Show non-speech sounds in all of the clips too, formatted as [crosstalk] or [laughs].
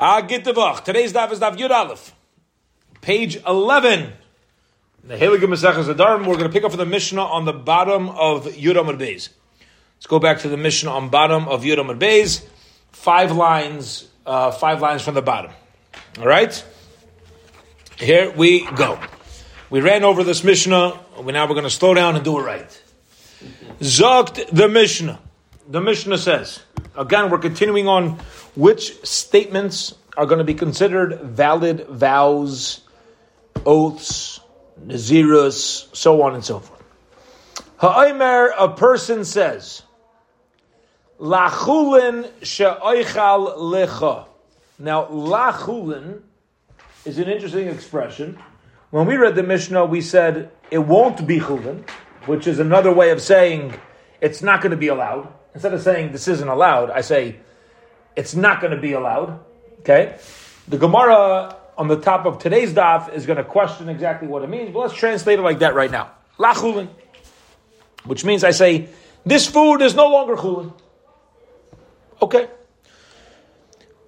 Ah, book. Today's daf is daf Yud Aleph, page eleven. The Heilige Maseches Nedarim. We're going to pick up from the Mishnah on the bottom of Yud Amud Beis. Let's go back to the Mishnah on bottom of Yud Amud Beis. Five lines, uh, five lines from the bottom. All right. Here we go. We ran over this Mishnah. We now we're going to slow down and do it right. Zogt the Mishnah. The Mishnah says. Again, we're continuing on which statements are going to be considered valid vows, oaths, nazirus, so on and so forth. Ha'omer, a person says, Lachulin she'oichal lecha. Now, lachulin is an interesting expression. When we read the Mishnah, we said it won't be chulin, which is another way of saying it's not going to be allowed. Instead of saying this isn't allowed, I say it's not going to be allowed. Okay? The Gemara on the top of today's daf is going to question exactly what it means, but let's translate it like that right now. La chulin. Which means I say, this food is no longer chulin. Okay.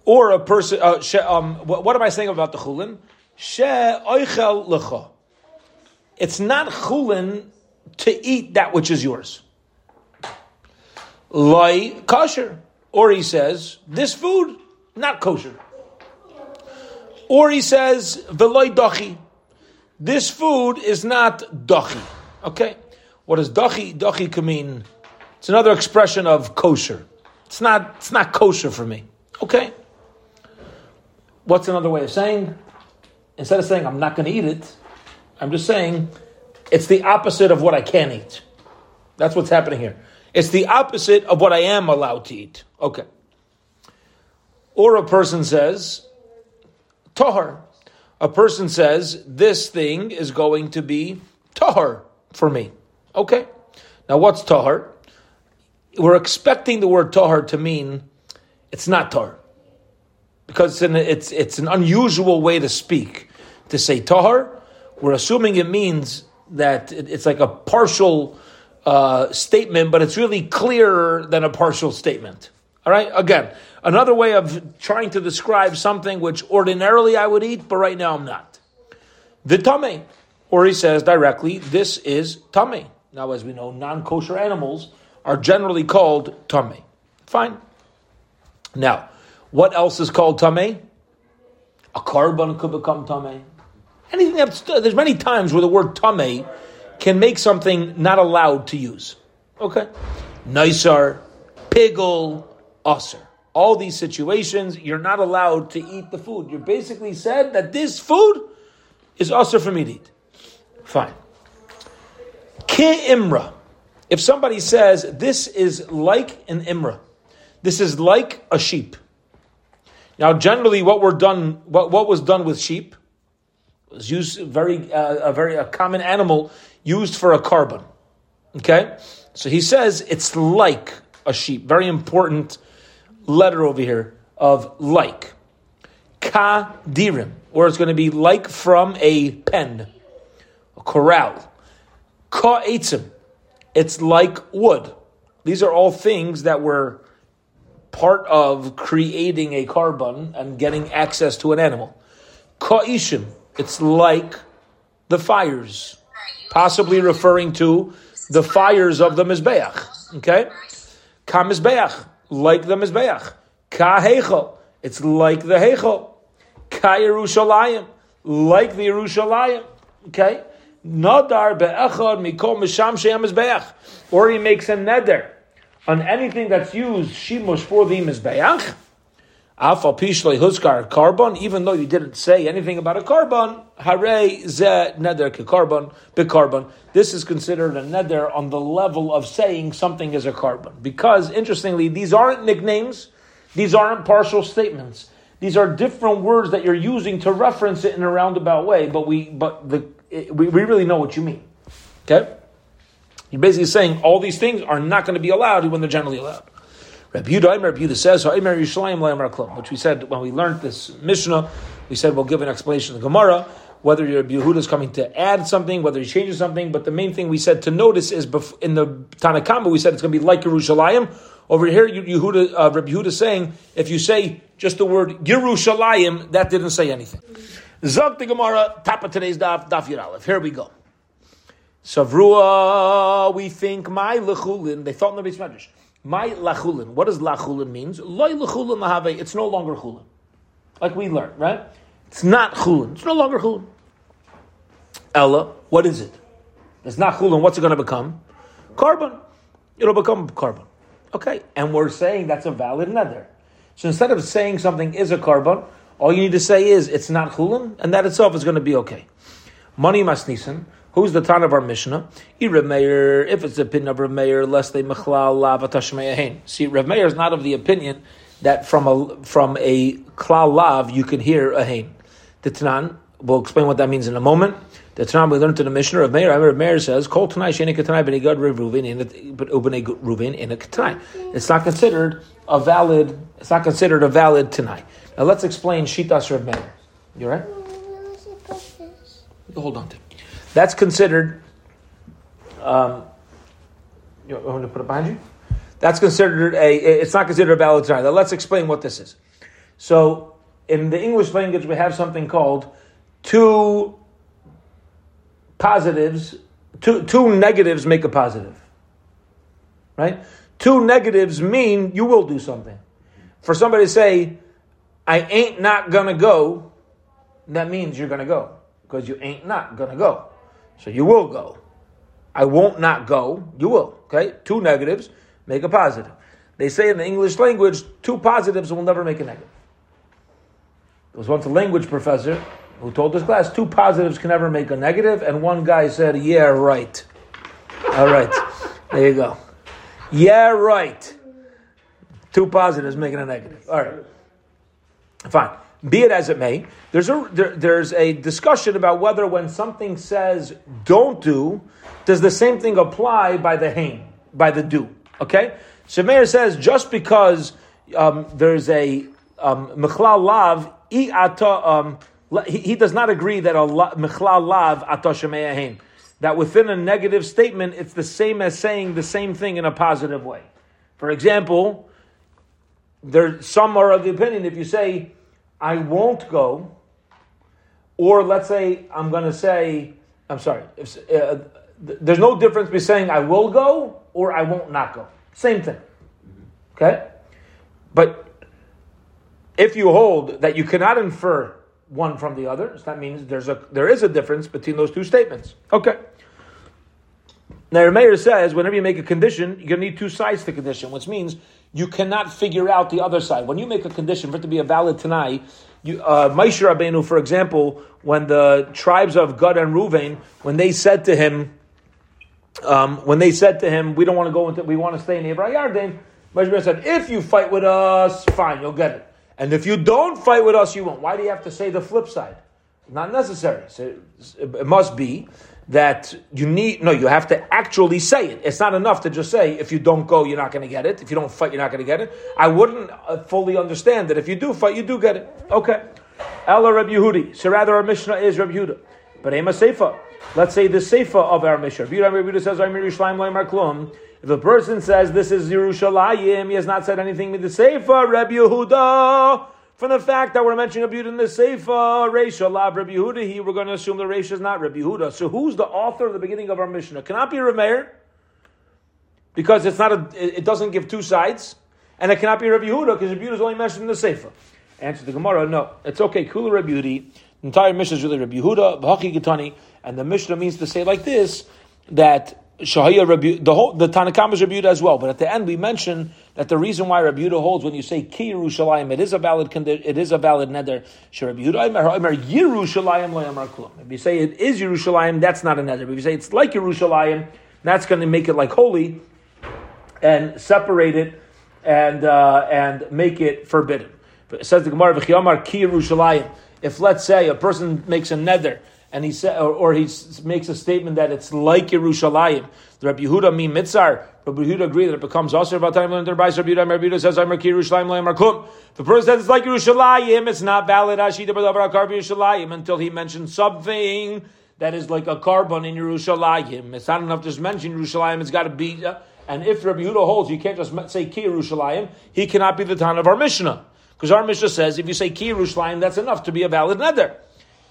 Or a person, uh, she, um, what, what, am I saying about the chulin? She oichel lecha. It's not chulin to eat that which is yours. Loi kosher. Or he says, this food, not kosher. Or he says, veloy dachi. This food is not dachi. Okay? What does dachi, dachi can mean? It's another expression of kosher. It's not, it's not kosher for me. Okay? What's another way of saying? Instead of saying I'm not going to eat it, I'm just saying it's the opposite of what I can eat. That's what's happening here. It's the opposite of what I am allowed to eat. Okay. Or a person says, Tahar. A person says, this thing is going to be Tahar for me. Okay. Now what's Tahar? We're expecting the word Tahar to mean it's not Tahar. Because it's an, it's, it's an unusual way to speak. To say Tahar, we're assuming it means that it's like a partial uh, statement, but it's really clearer than a partial statement. All right? Again, another way of trying to describe something which ordinarily I would eat, but right now I'm not. The tame. Or he says directly, this is tummy. Now, as we know, non kosher animals are generally called tame. Fine. Now, what else is called tame? A korban could become tame. Anything that's, there's many times where the word tame can make something not allowed to use. Okay? Nisar, pigel, usser. All these situations, you're not allowed to eat the food. You're basically said that this food is usser for me to eat. Fine. Ki imra. If somebody says this is like an imra, this is like a sheep. Now, generally, what were done, what, what was done with sheep was used very uh, a very a common animal used for a korban. Okay? So he says it's like a sheep. Very important letter over here of like. Ka dirim, or it's going to be like from a pen, a corral. Ka etzim, it's like wood. These are all things that were part of creating a korban and getting access to an animal. Ka ishim, it's like the fires possibly referring to the fires of the Mizbeach. Okay? Ka Mizbeach, like the Mizbeach. Ka Heichel, it's like the Heichel. Ka Yerushalayim, like the Yerushalayim. Okay? Nadar be'echad mikol misham she'em Mizbeach. Or he makes a neder on anything that's used shimush for the Mizbeach. Afal pishlei huskar korban, even though you didn't say anything about a korban, hare ze neder korban carbon. This is considered a neder on the level of saying something is a korban. Because, interestingly, these aren't nicknames, these aren't partial statements. These are different words that you're using to reference it in a roundabout way, but we, but the, it, we, we really know what you mean. Okay? You're basically saying all these things are not going to be allowed when they're generally allowed. Rabbi says, which we said when we learned this Mishnah, we said we'll give an explanation of the Gemara, whether Rabbi Yehuda is coming to add something, whether he's changing something, but the main thing we said to notice is in the Tanakama, we said it's going to be like Yerushalayim, Over here, Yehuda, uh, Rabbi Yehuda is saying, if you say just the word Yerushalayim, that didn't say anything. Zog the Gemara, top of today's daf, daf Yud Here we go. Savrua, we think my lechulin. They thought in the Medrash. My lachulin. What does lachulin means? Loy lechulin lahave. It's no longer chulin, like we learned, right? It's not chulin. It's no longer chulin. Ella, what is it? It's not chulin. What's it going to become? Korban. It'll become korban. Okay, and we're saying that's a valid neder. So instead of saying something is a korban, all you need to say is it's not chulin, and that itself is going to be okay. Money masnisan. Who's the ton of our Mishnah? Rav Meir, if it's the opinion of Rav Meir, lest they mechlal lav See, Rav Meir is not of the opinion that from a from a klal lav you can hear a hain. The Tanan, we'll explain what that means in a moment. The Tanan we learned in the Mishnah of Meir. Rav Meir says, "Kol tanai sheni katanai benigad Reuven in but ubnei Reuven in a katanai." It's not considered a valid. It's not considered a valid tanai. Now let's explain shitas Rav Meir. You right? Hold on to. That's considered. Um, you want to put it behind you? That's considered a. It's not considered a valid sign. Now let's explain what this is. So, in the English language, we have something called two positives. Two two negatives make a positive. Right. Two negatives mean you will do something. For somebody to say, "I ain't not gonna go," that means you're gonna go because you ain't not gonna go. So you will go. I won't not go. You will. Okay? Two negatives make a positive. They say in the English language, two positives will never make a negative. There was once a language professor who told his class two positives can never make a negative, and one guy said, Yeah, right. All right. There you go. Yeah, right. Two positives making a negative. All right. Fine. Be it as it may, there's a there, there's a discussion about whether when something says don't do, does the same thing apply by the hain, by the do? Okay, Shemeir says just because um, there's a um, lav um, he, does not agree that a mechlal lav ata hain that within a negative statement it's the same as saying the same thing in a positive way. For example, there some are of the opinion if you say I won't go, or let's say I'm going to say, I'm sorry, if, uh, there's no difference between saying I will go or I won't not go. Same thing. Okay? But if you hold that you cannot infer one from the other, so that means there's a there is a difference between those two statements. Okay. Now, Meir says whenever you make a condition, you're going to need two sides to condition, which means you cannot figure out the other side. When you make a condition for it to be a valid Tanai, you, uh, Rabbeinu, for example, when the tribes of Gad and Ruvain, when they said to him, um, when they said to him, we don't want to go into, we want to stay in the Yarden, Moshe said, if you fight with us, fine, you'll get it. And if you don't fight with us, you won't. Why do you have to say the flip side? Not necessary. So it must be that you need no you have to actually say it it's not enough to just say if you don't go you're not going to get it if you don't fight you're not going to get it i wouldn't uh, fully understand that if you do fight you do get it okay Ella Reb Yehuda. So rather our Mishnah is Reb Yehuda. But Ema Seifa. Let's say the Seifa of our Mishnah. Reb Yehuda says, I'm Yerushalayim Loimar Klum. If a person says this is Yerushalayim, he has not said anything with the Seifa, Reb Yehuda from the fact that we're mentioning Rabbi Yehuda in the Seifa, Reisha, Lab Rabbi Yehuda, he, we're going to assume the Reisha is not Rabbi Yehuda. So who's the author of the beginning of our Mishnah? Cannot be Rameir, because it's not a, it doesn't give two sides, and it cannot be Rabbi Yehuda, because Rabbi Yehuda is only mentioned in the Seifa. Answer the Gemara, no, it's okay, Kula Rabbi Yehuda, the entire Mishnah is really Rabbi Yehuda, B'haki Gitani, and the Mishnah means to say like this, that Shahaya Rabbi, the whole the is Rabbi as well. But at the end, we mention that the reason why Rabbi holds when you say Ki Yerushalayim, it is a valid it is a valid neder. Rabbi Yerushalayim If you say it is Yerushalayim, that's not a neder. If you say it's like Yerushalayim, that's going to make it like holy and separate it and uh, and make it forbidden. But it says the Gemara Ki Yerushalayim. If let's say a person makes a neder and he said, or, or, he makes a statement that it's like Yerushalayim. The Rabbi Yehuda mi mitzar. Rabbi Yehuda agreed that it becomes also about time under by Rabbi Yehuda. Rabbi Yehuda says, "I'm Yerushalayim loyim arkum." The person says it's like Yerushalayim. It's not valid. Ashita b'davar akar Yerushalayim until he mentions something that is like a korban in Yerushalayim. It's not enough to just mention Yerushalayim. It's got to be. Uh, And if Rabbi Yehuda holds, you can't just say Ki Yerushalayim, he cannot be the Tan of our Mishnah. Because our Mishnah says if you say Ki Yerushalayim, that's enough to be a valid neder.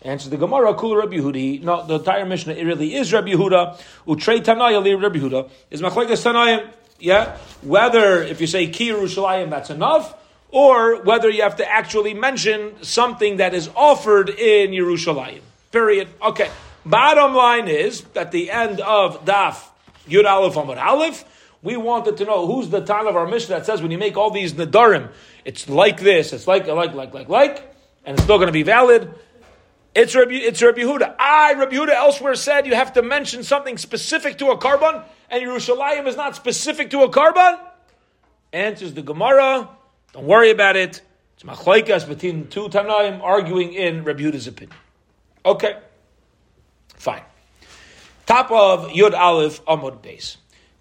Answer the Gemara, Kula Rabbi Yehuda. No, the entire Mishnah, it really is Rabbi Yehuda. Utrei Tanaya li Rabbi Yehuda. Is Machlekes Tanayim. Yeah? Whether, if you say Ki Yerushalayim, that's enough, or whether you have to actually mention something that is offered in Yerushalayim. Period. Okay. Bottom line is, at the end of Daf Yud Aleph Amud Aleph, we wanted to know who's the time of our mission that says when you make all these nadarim, it's like this, it's like, like, like, like, like, and it's still going to be valid. It's Rabbi, it's Rabbi Yehuda. I, Rabbi Yehuda, elsewhere said you have to mention something specific to a korban, and Yerushalayim is not specific to a korban. Answers the Gemara. Don't worry about it. It's machlaikas between two Tanaim arguing in Rabbi Yehuda's opinion. Okay, fine. Top of Yud Aleph Amud Beis.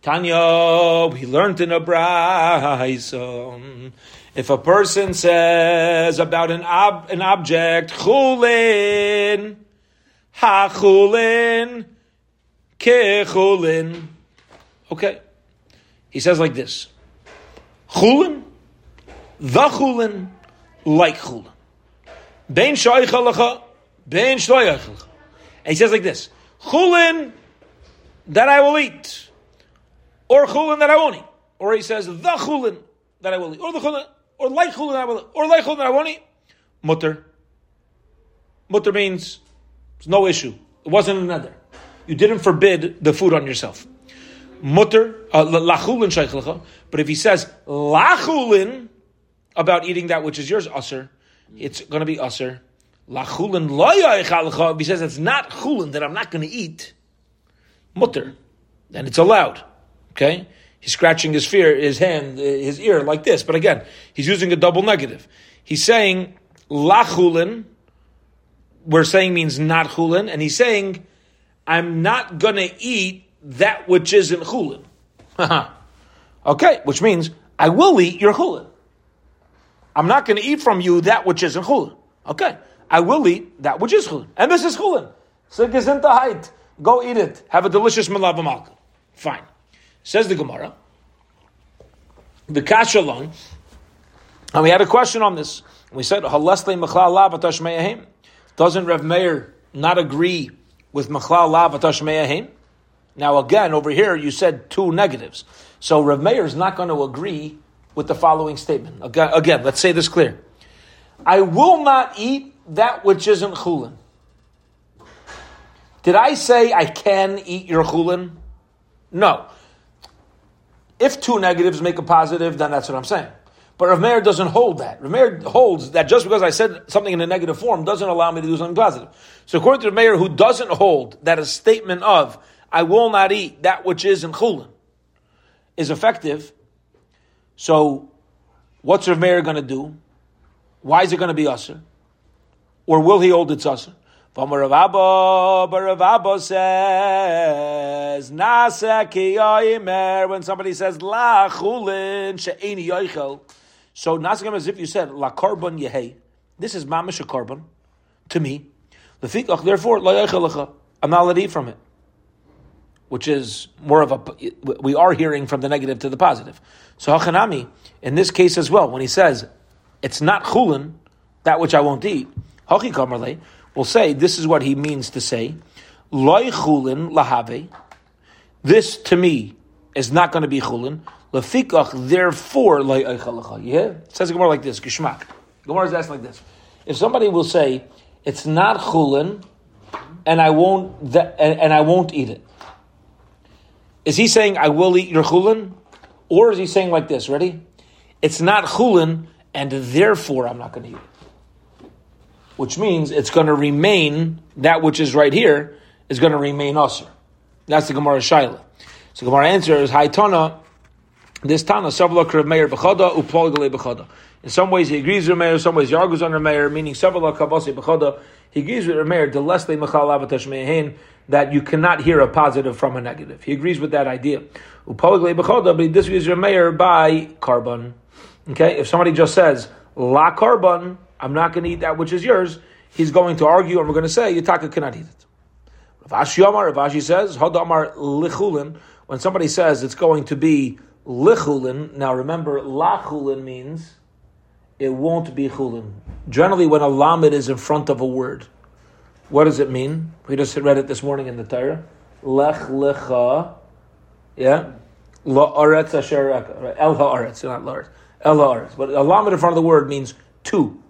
Tanya, we learned in a brayso. If a person says about an ob, an object, chulin, ha chulin, ke chulin. Okay, he says like this: chulin, the chulin, like chulin. Bein shoychalacha, bein shloyachalacha. And he says like this: chulin that I will eat or chulin that I won't eat. Or he says the chulin that I will eat, or the chulin, or like chulin that I will eat, or like chulin that I won't eat. Mutter. Mutter means there's no issue. It wasn't another. You didn't forbid the food on yourself. Mutter, uh, lachulin shaychlecha. But if he says lachulin about eating that which is yours, usher, it's going to be usher. Lachulin loyaychalecha. If he says it's not chulin that I'm not going to eat, mutter, then it's allowed. Okay? He's scratching his fear, his hand, his ear like this. But again, he's using a double negative. He's saying lachulin, we're saying means not chulin, and he's saying, I'm not gonna eat that which isn't chulin. [laughs] okay, which means I will eat your chulin. I'm not gonna eat from you that which isn't chulin. Okay, I will eat that which is chulin. And this is chulin. So height. Go eat it. Have a delicious malava Fine. Says the Gemara, the Kashalon, and we had a question on this. We said, Doesn't Rev Meir not agree with Machlal La Batashmeyahim? Now again, over here you said two negatives. So Rev Meir is not going to agree with the following statement. Again, again, let's say this clear. I will not eat that which isn't chulin. Did I say I can eat your chulin? No. If two negatives make a positive, then that's what I'm saying. But Rav Meir doesn't hold that. Rav Meir holds that just because I said something in a negative form doesn't allow me to do something positive. So according to Rav Meir, who doesn't hold that a statement of, I will not eat that which is in chulin, is effective, so what's Rav Meir going to do? Why is it going to be usher? Or will he hold its usher? Rav Abba says, Nasa ki when somebody says, La chulin she'eni yoichel. So Nasa as if you said, La korban yehei. This is mamish a korban, to me. Lefikach, therefore, la yoichel I'm not allowed to eat from it. Which is more of a, we are hearing from the negative to the positive. So Hachanami, in this case as well, when he says, it's not chulin, that which I won't eat, Hachi kamarle, will say this is what he means to say. Loi chulin lahave. This to me is not going to be chulin. Lafikach, therefore, loi eichalacha. Yeah? It says Gemara like this, Geshmak. Gemara is asking like this. If somebody will say, it's not chulin, and I won't, th- and, and I won't eat it. Is he saying, I will eat your chulin? Or is he saying like this, ready? It's not chulin, and therefore I'm not going to eat it which means it's going to remain, that which is right here, is going to remain usher. That's the Gemara Shaila. So Gemara answer answers, Haitana, this Tana, Savla Krav Meir Bechada, Upol Gale Bechada. In some ways he agrees with Meir, in some ways he argues on Meir, meaning Savla Kavasi Bechada. He agrees with Meir, the less they Mechal Avatash Mehin, that you cannot hear a positive from a negative. He agrees with that idea. Upol Gale Bechada, but he disagrees with Meir by korban. Okay, if somebody just says, La korban, I'm not going to eat that which is yours, he's going to argue, and we're going to say, Yitaka cannot eat it. Rav Ashi Amar, Rav Ashi says, Hadamar lichulin, when somebody says it's going to be lichulin, now remember, lachulin means it won't be chulin. Generally, when a lamed is in front of a word, what does it mean? We just read it this morning in the Torah. Lech lecha, yeah, la'aretz asher el ha'aretz, not la'aretz, el ha'aretz. But a lamed in front of the word means to.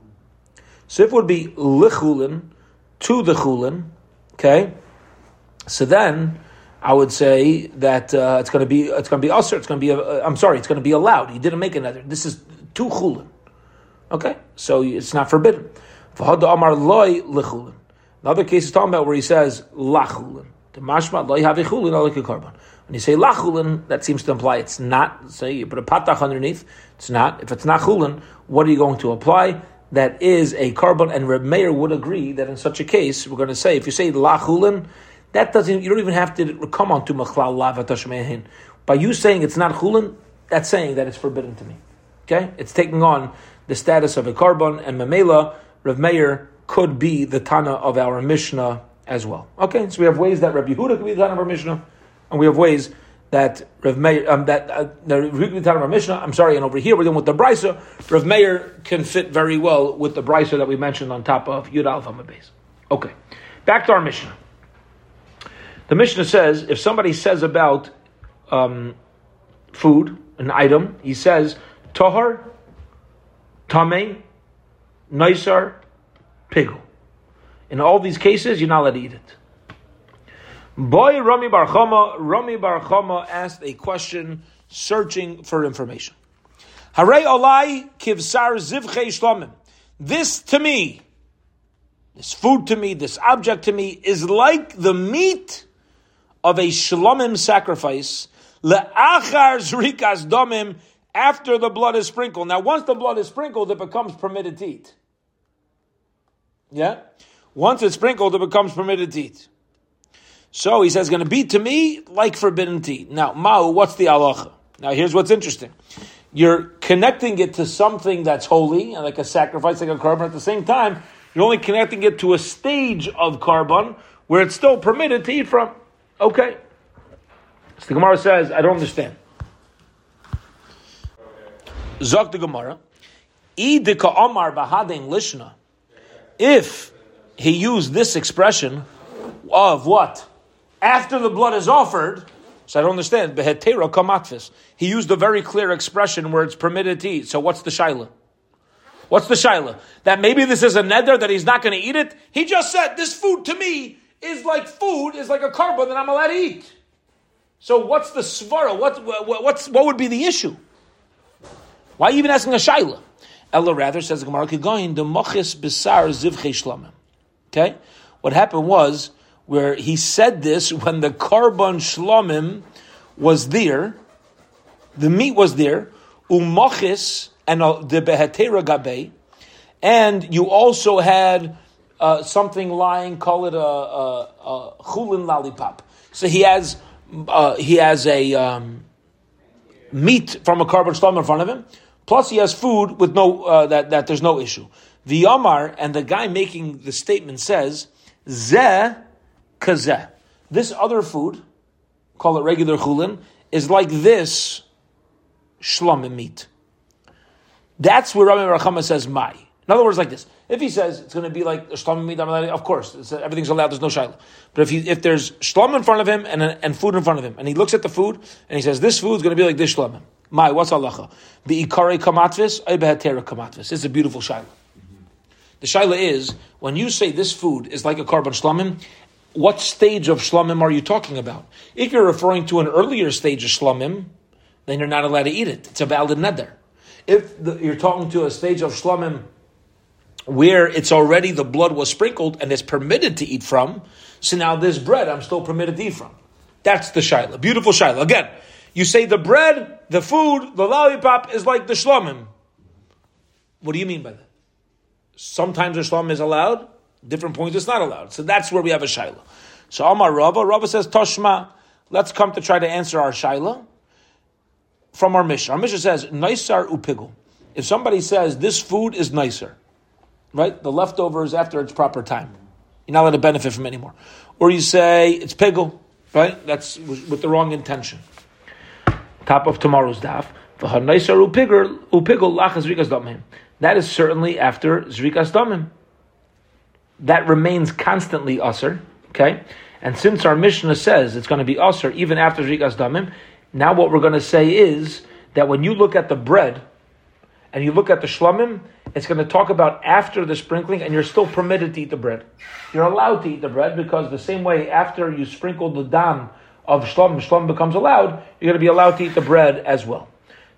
So if it would be lichulin, to the chulin, okay, so then I would say that uh, it's going to be it's going to be usher. It's going to be uh, I'm sorry, it's going to be allowed. He didn't make another. This is two chulin. Okay, so it's not forbidden. Amar loy lechulin. Another case is talking about where he says lachulin. The mashma loy have chulin like a korban. When you say lachulin, that seems to imply it's not. Say you put a patach underneath. It's not. If it's not chulin, what are you going to apply? That is a korban, and Reb Meir would agree that in such a case, we're going to say if you say lachulin, that doesn't. You don't even have to come on to machlal. By you saying it's not chulin, that's saying that it's forbidden to me. Okay, it's taking on the status of a korban, and Mamela, Rav Meir could be the Tana of our Mishnah as well. Okay, so we have ways that Rabbi Yehuda could be the Tana of our Mishnah, and we have ways that Rav Meir, um, that uh, the Mishnah. I'm sorry, and over here we're dealing with the Brisa. Rav Meir can fit very well with the Brisa that we mentioned on top of Yud Alpha Base. Okay, back to our Mishnah. The Mishnah says if somebody says about um, food, an item, he says Tohar Tame, Naisar, Pigel. In all these cases, you're not allowed to eat it. Boy Rami Bar Chama, Rami Bar Chama asked a question searching for information. Hare Olai Kivsar Zivche Shlomim. This to me, this food to me, this object to me, is like the meat of a Shlomim sacrifice. Le'achar Zrikas Domim after the blood is sprinkled. Now, once the blood is sprinkled, it becomes permitted to eat. Yeah? Once it's sprinkled, it becomes permitted to eat. So he says, going to be to me like forbidden tea. Now, Ma'u, what's the halacha? Now, here's what's interesting. You're connecting it to something that's holy, and like a sacrifice, like a korban. At the same time, you're only connecting it to a stage of korban where it's still permitted to eat from. Okay. So the Gemara says, I don't understand. Zok the Gemara, Idika Omar Bahadin Lishna, if he used this expression of what? After the blood is offered, so I don't understand, Behetera Kamatvis. He used a very clear expression where it's permitted to eat. So what's the Shaila? What's the Shaila? That maybe this is a neder that he's not going to eat it? He just said, this food to me is like food, is like a korban that I'm allowed to eat. So what's the svara? What, what, what's, what would be the issue? Why are you even asking a shaila? Ella rather says Gemara the mochis besar zivche shlamim. Okay, what happened was where he said this when the korban Shlomim was there, the meat was there, umochis and the behetera gabe, and you also had uh, something lying, call it a, a, a chulin lollipop. So he has uh, he has a um, meat from a korban shlamim in front of him Plus, he has food with no uh, that that there's no issue. The Yamar and the guy making the statement says ze kazeh. This other food, call it regular chulin, is like this shlamim meat. That's where Rabbi Rachama says my. In other words, like this. If he says it's going to be like shlamim meat, of course, everything's allowed. There's no shaila. But if he, if there's shlam in front of him and, and food in front of him, and he looks at the food and he says this food is going to be like this shlamim. My, what's halacha? The ikare kamatvis, behetera kamatvis. It's a beautiful shaila. The shaila is when you say this food is like a korban shlamim. What stage of shlamim are you talking about? If you're referring to an earlier stage of shlamim, then you're not allowed to eat it. It's a valid neder. If the, you're talking to a stage of shlamim where it's already the blood was sprinkled and it's permitted to eat from, so now this bread I'm still permitted to eat from. That's the shaila. Beautiful shaila. Again, you say the bread, the food, the lollipop is like the shlomim. What do you mean by that? Sometimes the shlom is allowed, different points it's not allowed. So that's where we have a shaila. So Amar Rabba, Rabba says, Toshma, let's come to try to answer our shaila from our Mishnah. Our Mishnah says, Naisar upigul. If somebody says this food is nicer, right? The leftovers after its proper time. You're not allowed to benefit from anymore. Or you say it's pigul, right? That's with the wrong intention. top of tomorrow's daf. That is certainly after zrikas damim. That remains constantly usher. Okay, and since our Mishnah says it's going to be usher even after zrikas damim, now what we're going to say is that when you look at the bread and you look at the shlamim, it's going to talk about after the sprinkling, and you're still permitted to eat the bread. You're allowed to eat the bread because the same way after you sprinkle the dam of shlamim, shlamim becomes allowed, you're going to be allowed to eat the bread as well.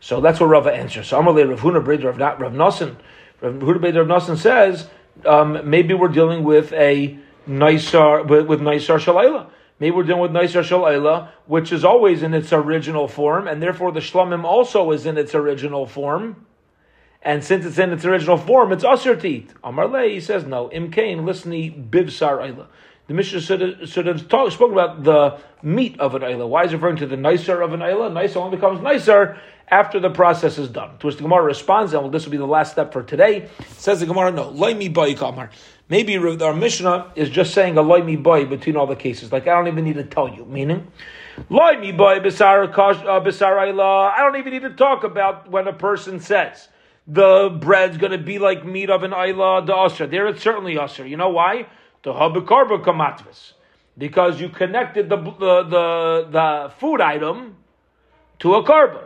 So that's what Rava answers. So Amalei Rav Huna Rav Rav Nosson, Rav Huna Breder Rav Nosson says um, maybe we're dealing with a nicer with, with shalayla. Maybe we're dealing with nicer shalayla, which is always in its original form, and therefore the shlamim also is in its original form. And since it's in its original form, it's to eat. Amar he says no. Imkain, listeni bivsar ayla. The Mishnah have, should have talk, about the meat of an ayla. Why is referring to the nicer of an ayla? Nicer only becomes nicer after the process is done. To which the Gemara responds, and well, this will be the last step for today. Says the Gemara, no, loimi boy kamar. Maybe our Mishnah is just saying a loimi boy between all the cases. Like I don't even need to tell you. Meaning, loimi boy uh, besar I don't even need to talk about when a person says the bread's going to be like meat of an ayla the usher. There it's certainly usher. You know why? The habikarba kamatvis. Because you connected the, the, the, the food item to a korban.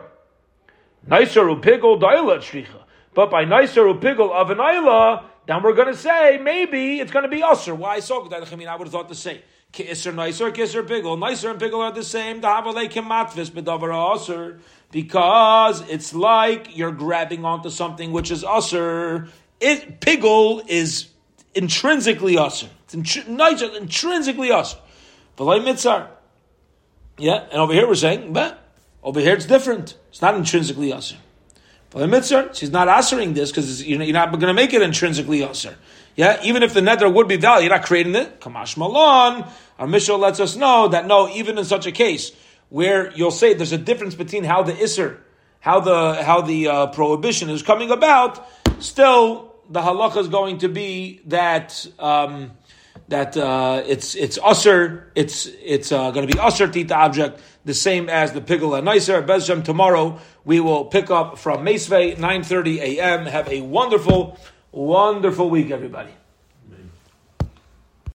Nicer upigel daila shricha. But by nicer upigel of an ayla, then we're going to say maybe it's going to be usher. Why so? I mean, I would have thought the same. Kisser nicer, kisser pigel. Nicer and pigel are the same. The havalei kematvis bedavar usher because it's like you're grabbing onto something which is usher. It pigel is intrinsically usher. It's intri- intrinsically usher. V'lay mitzar. Yeah, and over here we're saying, but over here it's different. It's not intrinsically usher. V'lay mitzar. She's not answering this because you're not going to make it intrinsically usher. Yeah, even if the neder would be valid, you're not creating it. Kamash malon. Our Mishnah lets us know that no, even in such a case where you'll say there's a difference between how the isser, how the how the uh, prohibition is coming about. Still, the halacha is going to be that. Um, that uh, it's it's usher, it's it's uh, going to be usher the object, the same as the pigul and nicer. Bezjem tomorrow we will pick up from Mesve, 9.30 a.m. Have a wonderful, wonderful week, everybody.